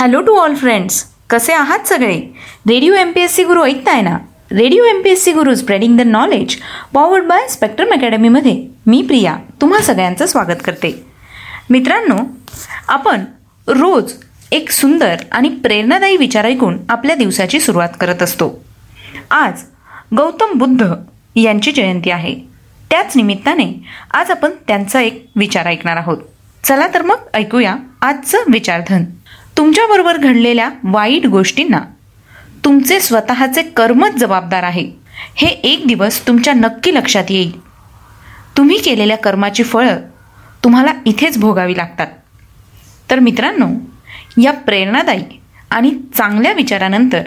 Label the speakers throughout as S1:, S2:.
S1: Hello to all friends कसे आहात सगळे? Radio M P S C Guru ऐकताय ना? Radio M P S C Guru spreading the knowledge powered by Spectrum अकॅडमीमध्ये मी प्रिया तुम्हा सगळ्यांचं स्वागत करते. मित्रांनो आपण रोज एक सुंदर आणि प्रेरणादायी विचार ऐकून आपल्या दिवसाची सुरुवात करत असतो. आज गौतम बुद्ध यांची जयंती आहे. त्याच निमित्ताने आज आपण त्यांचा एक विचार ऐकणार आहोत. चला तर मग ऐकूया आजचं विचारधन. तुमच्याबरोबर घडलेल्या वाईट गोष्टींना तुमचे स्वतःचे कर्मच जबाबदार आहे. हे एक दिवस तुमच्या नक्की लक्षात येईल. तुम्ही केलेल्या कर्माची फळं तुम्हाला इथेच भोगावी लागतात. तर मित्रांनो या प्रेरणादायी आणि चांगल्या विचारानंतर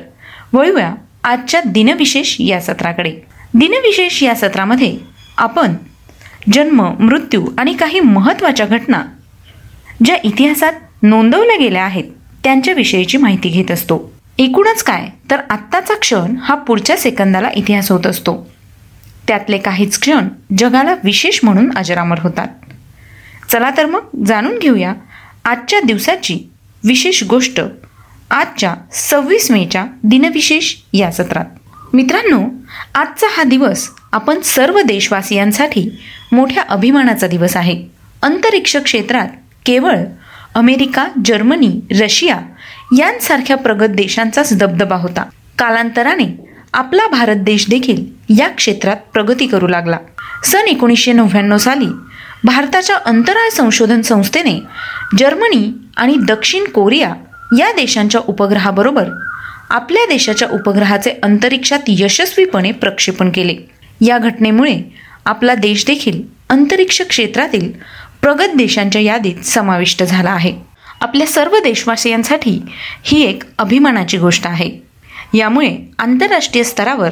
S1: वळूया आजच्या दिनविशेष या सत्राकडे. दिनविशेष या सत्रामध्ये आपण जन्म मृत्यू आणि काही महत्त्वाच्या घटना ज्या इतिहासात नोंदवल्या गेल्या आहेत त्यांच्याविषयीची माहिती घेत असतो. एकूणच काय? तर आत्ताचा क्षण हा पुढच्या सेकंदाला इतिहास होत असतो. त्यातले काहीच क्षण जगाला विशेष म्हणून अजरामर होतात. चला तर मग जाणून घेऊया आजच्या दिवसाची विशेष गोष्ट आजच्या सव्वीस मेच्या दिनविशेष या सत्रात. मित्रांनो आजचा हा दिवस आपण सर्व देशवासियांसाठी मोठ्या अभिमानाचा दिवस आहे. अंतरिक्ष क्षेत्रात केवळ अमेरिका जर्मनी रशिया यांसारख्या प्रगत देशांचाच दबदबा होता. कालांतराने आपला भारत देश देखील या क्षेत्रात प्रगती करू लागला. सन एकोणीसशे नव्याण्णव साली भारताच्या अंतराळ संशोधन संस्थेने जर्मनी आणि दक्षिण कोरिया या देशांच्या उपग्रहाबरोबर आपल्या देशाच्या उपग्रहाचे अंतरिक्षात यशस्वीपणे प्रक्षेपण केले. या घटनेमुळे आपला देश देखील अंतरिक्ष क्षेत्रातील प्रगत देशांच्या यादीत समाविष्ट झाला आहे. आपल्या सर्व देशवासियांसाठी ही एक अभिमानाची गोष्ट आहे. यामुळे आंतरराष्ट्रीय स्तरावर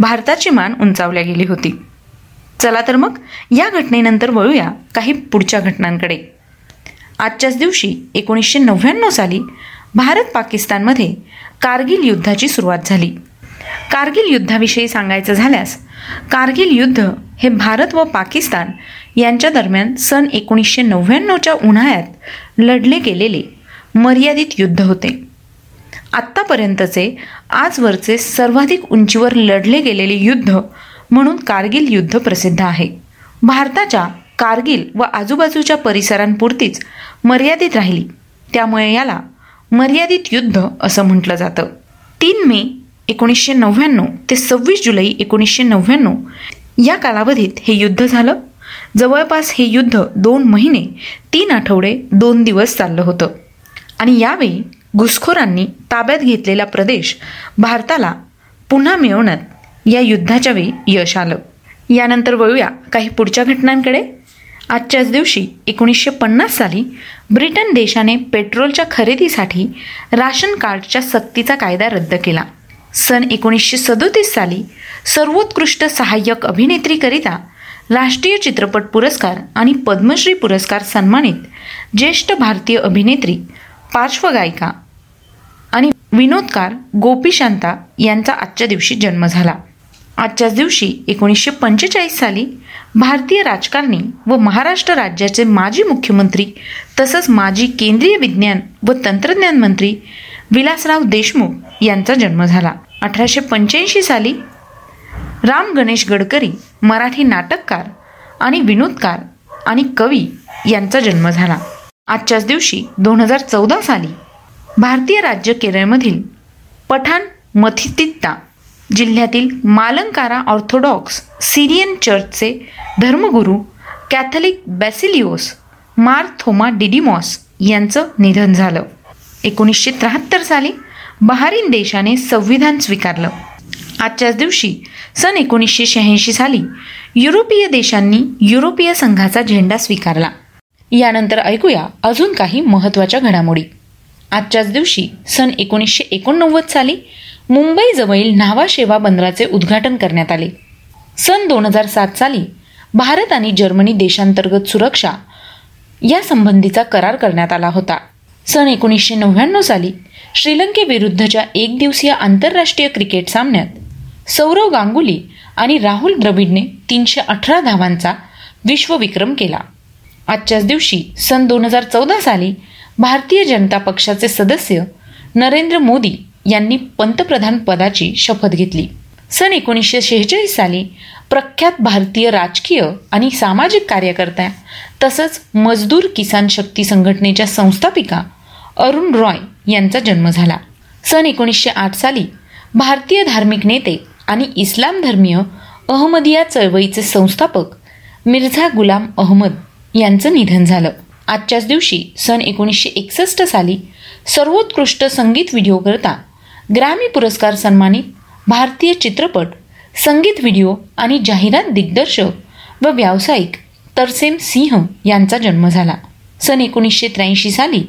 S1: भारताची मान उंचावल्या गेली होती. चला तर मग या घटनेनंतर वळूया काही पुढच्या घटनांकडे. आजच्याच दिवशी एकोणीसशे नव्याण्णव साली भारत पाकिस्तानमध्ये कारगिल युद्धाची सुरुवात झाली. कारगिल युद्धाविषयी सांगायचं झाल्यास कारगिल युद्ध हे भारत व पाकिस्तान यांच्या दरम्यान सन एकोणीसशे नव्याण्णवच्या उन्हाळ्यात लढले गेलेले मर्यादित युद्ध होते. आत्तापर्यंतचे आजवरचे सर्वाधिक उंचीवर लढले गेलेले युद्ध म्हणून कारगिल युद्ध प्रसिद्ध आहे. भारताच्या कारगिल व आजूबाजूच्या परिसरांपुरतीच मर्यादित राहिली. त्यामुळे याला मर्यादित युद्ध असं म्हटलं जातं. तीन मे एकोणीसशे नव्याण्णव ते सव्वीस जुलै एकोणीसशे नव्याण्णव या कालावधीत हे युद्ध झालं. जवळपास हे युद्ध दोन महिने तीन आठवडे दोन दिवस चाललं होतं. आणि यावेळी घुसखोरांनी ताब्यात घेतलेला प्रदेश भारताला पुन्हा मिळवण्यात या युद्धाच्या वेळी यश आलं. यानंतर वळूया काही पुढच्या घटनांकडे. आजच्याच दिवशी एकोणीसशे पन्नास साली ब्रिटन देशाने पेट्रोलच्या खरेदीसाठी राशन कार्डच्या सक्तीचा कायदा रद्द केला. सन एकोणीसशे सदोतीस साली सर्वोत्कृष्ट सहाय्यक अभिनेत्रीकरिता राष्ट्रीय चित्रपट पुरस्कार आणि पद्मश्री पुरस्कार सन्मानित ज्येष्ठ भारतीय अभिनेत्री पार्श्वगायिका आणि विनोदकार गोपीशांता यांचा आजच्या दिवशी जन्म झाला. आजच्याच दिवशी एकोणीसशे पंचेचाळीस साली भारतीय राजकारणी व महाराष्ट्र राज्याचे माजी मुख्यमंत्री तसंच माजी केंद्रीय विज्ञान व तंत्रज्ञान मंत्री विलासराव देशमुख यांचा जन्म झाला. अठराशे पंच्याऐंशी साली राम गणेश गडकरी मराठी नाटककार आणि विनोदकार आणि कवी यांचा जन्म झाला. आजच्याच दिवशी दोन हजार चौदा साली भारतीय राज्य केरळमधील पठाण मथितित्ता जिल्ह्यातील मालंकारा ऑर्थोडॉक्स सिरियन चर्चचे धर्मगुरू कॅथलिक बॅसिलिओस मार थोमा डिडिमॉस यांचं निधन झालं. एकोणीसशे त्र्याहत्तर साली बहारीन देशाने संविधान स्वीकारलं. आजच्याच दिवशी सन एकोणीसशे शहाऐंशी साली युरोपीय देशांनी युरोपीय संघाचा झेंडा स्वीकारला. यानंतर ऐकूया अजून काही महत्त्वाच्या घडामोडी. आजच्याच दिवशी सन एकोणीसशे एकोणनव्वद साली मुंबईजवळील न्हावा बंदराचे उद्घाटन करण्यात आले. सन दोन हजार सात साली भारत आणि जर्मनी देशांतर्गत सुरक्षा या संबंधीचा करार करण्यात आला होता. सन एकोणीसशे नव्याण्णव साली श्रीलंकेविरुद्धच्या एकदिवसीय आंतरराष्ट्रीय क्रिकेट सामन्यात सौरव गांगुली आणि राहुल द्रविडने तीनशे अठरा धावांचा विश्वविक्रम केला. आजच्याच दिवशी सन दोन हजार चौदा साली भारतीय जनता पक्षाचे सदस्य नरेंद्र मोदी यांनी पंतप्रधान पदाची शपथ घेतली. सन एकोणीसशे शेहेचाळीस साली प्रख्यात भारतीय राजकीय आणि सामाजिक कार्यकर्त्या तसंच मजदूर किसान शक्ती संघटनेच्या संस्थापिका अरुण रॉय यांचा जन्म झाला. सन एकोणीसशे आठ साली भारतीय धार्मिक नेते आणि इस्लाम धर्मीय अहमदिया चळवळीचे संस्थापक मिर्झा गुलाम अहमद यांचं निधन झालं. आजच्याच दिवशी सन एकोणीसशे एकसष्ट साली सर्वोत्कृष्ट संगीत व्हिडिओकरता ग्रॅमी पुरस्कार सन्मानित भारतीय चित्रपट संगीत व्हिडिओ आणि जाहिरात दिग्दर्शक व व्यावसायिक तरसेम सिंह यांचा जन्म झाला. सन एकोणीसशे त्र्याऐंशी साली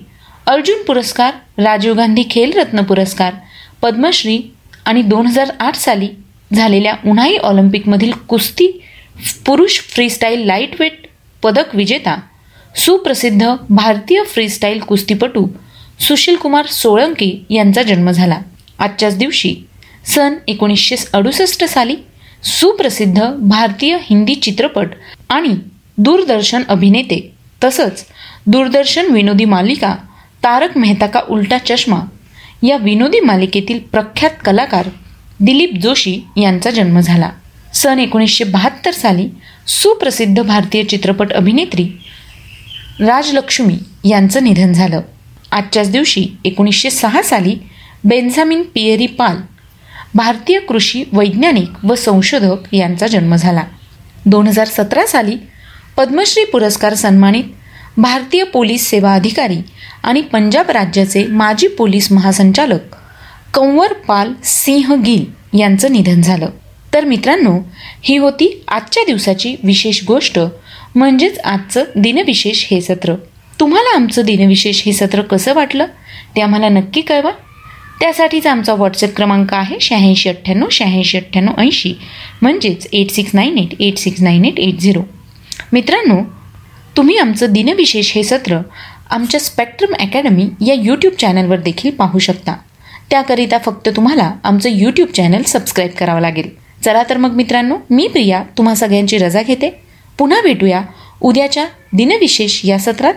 S1: अर्जुन पुरस्कार राजीव गांधी खेलरत्न पुरस्कार पद्मश्री आणि दोन हजार आठ साली झालेल्या उन्हाळी ऑलिम्पिकमधील कुस्ती पुरुष फ्रीस्टाईल लाईटवेट पदक विजेता सुप्रसिद्ध भारतीय फ्रीस्टाईल कुस्तीपटू सुशीलकुमार सोळंकी यांचा जन्म झाला. आजच्याच दिवशी सन एकोणीसशे अडुसष्ट साली सुप्रसिद्ध भारतीय हिंदी चित्रपट आणि दूरदर्शन अभिनेते तसंच दूरदर्शन विनोदी मालिका तारक मेहता का उलटा चष्मा या विनोदी मालिकेतील प्रख्यात कलाकार दिलीप जोशी यांचा जन्म झाला. सन एकोणीसशे बहात्तर साली सुप्रसिद्ध भारतीय चित्रपट अभिनेत्री राजलक्ष्मी यांचं निधन झालं. आजच्याच दिवशी एकोणीसशे सहा साली बेन्झामिन पियरी पाल भारतीय कृषी वैज्ञानिक व संशोधक यांचा जन्म झाला. दोन हजार सतरा साली पद्मश्री पुरस्कार सन्मानित भारतीय पोलीस सेवा अधिकारी आणि पंजाब राज्याचे माजी पोलीस महासंचालक कंवर पाल सिंह गिल यांचं निधन झालं. तर मित्रांनो ही होती आजच्या दिवसाची विशेष गोष्ट म्हणजेच आजचं दिनविशेष हे सत्र. तुम्हाला आमचं दिनविशेष हे सत्र कसं वाटलं ते आम्हाला नक्की कळवा. त्यासाठीच आमचा व्हॉट्सअप क्रमांक आहे शहाऐंशी अठ्ठ्याण्णव शहाऐंशी अठ्ठ्याण्णव ऐंशी म्हणजेच eight six nine eight eight six nine eight eight zero मित्रांनो तुम्ही आमचं दिनविशेष हे सत्र आमच्या स्पेक्ट्रम अकॅडमी या यूट्यूब चॅनलवर देखील पाहू शकता. त्याकरिता फक्त तुम्हाला आमचं यूट्यूब चॅनल सबस्क्राईब करावं लागेल. चला तर मग मित्रांनो मी प्रिया तुम्हा सगळ्यांची रजा घेते. पुन्हा भेटूया उद्याच्या दिनविशेष या सत्रात.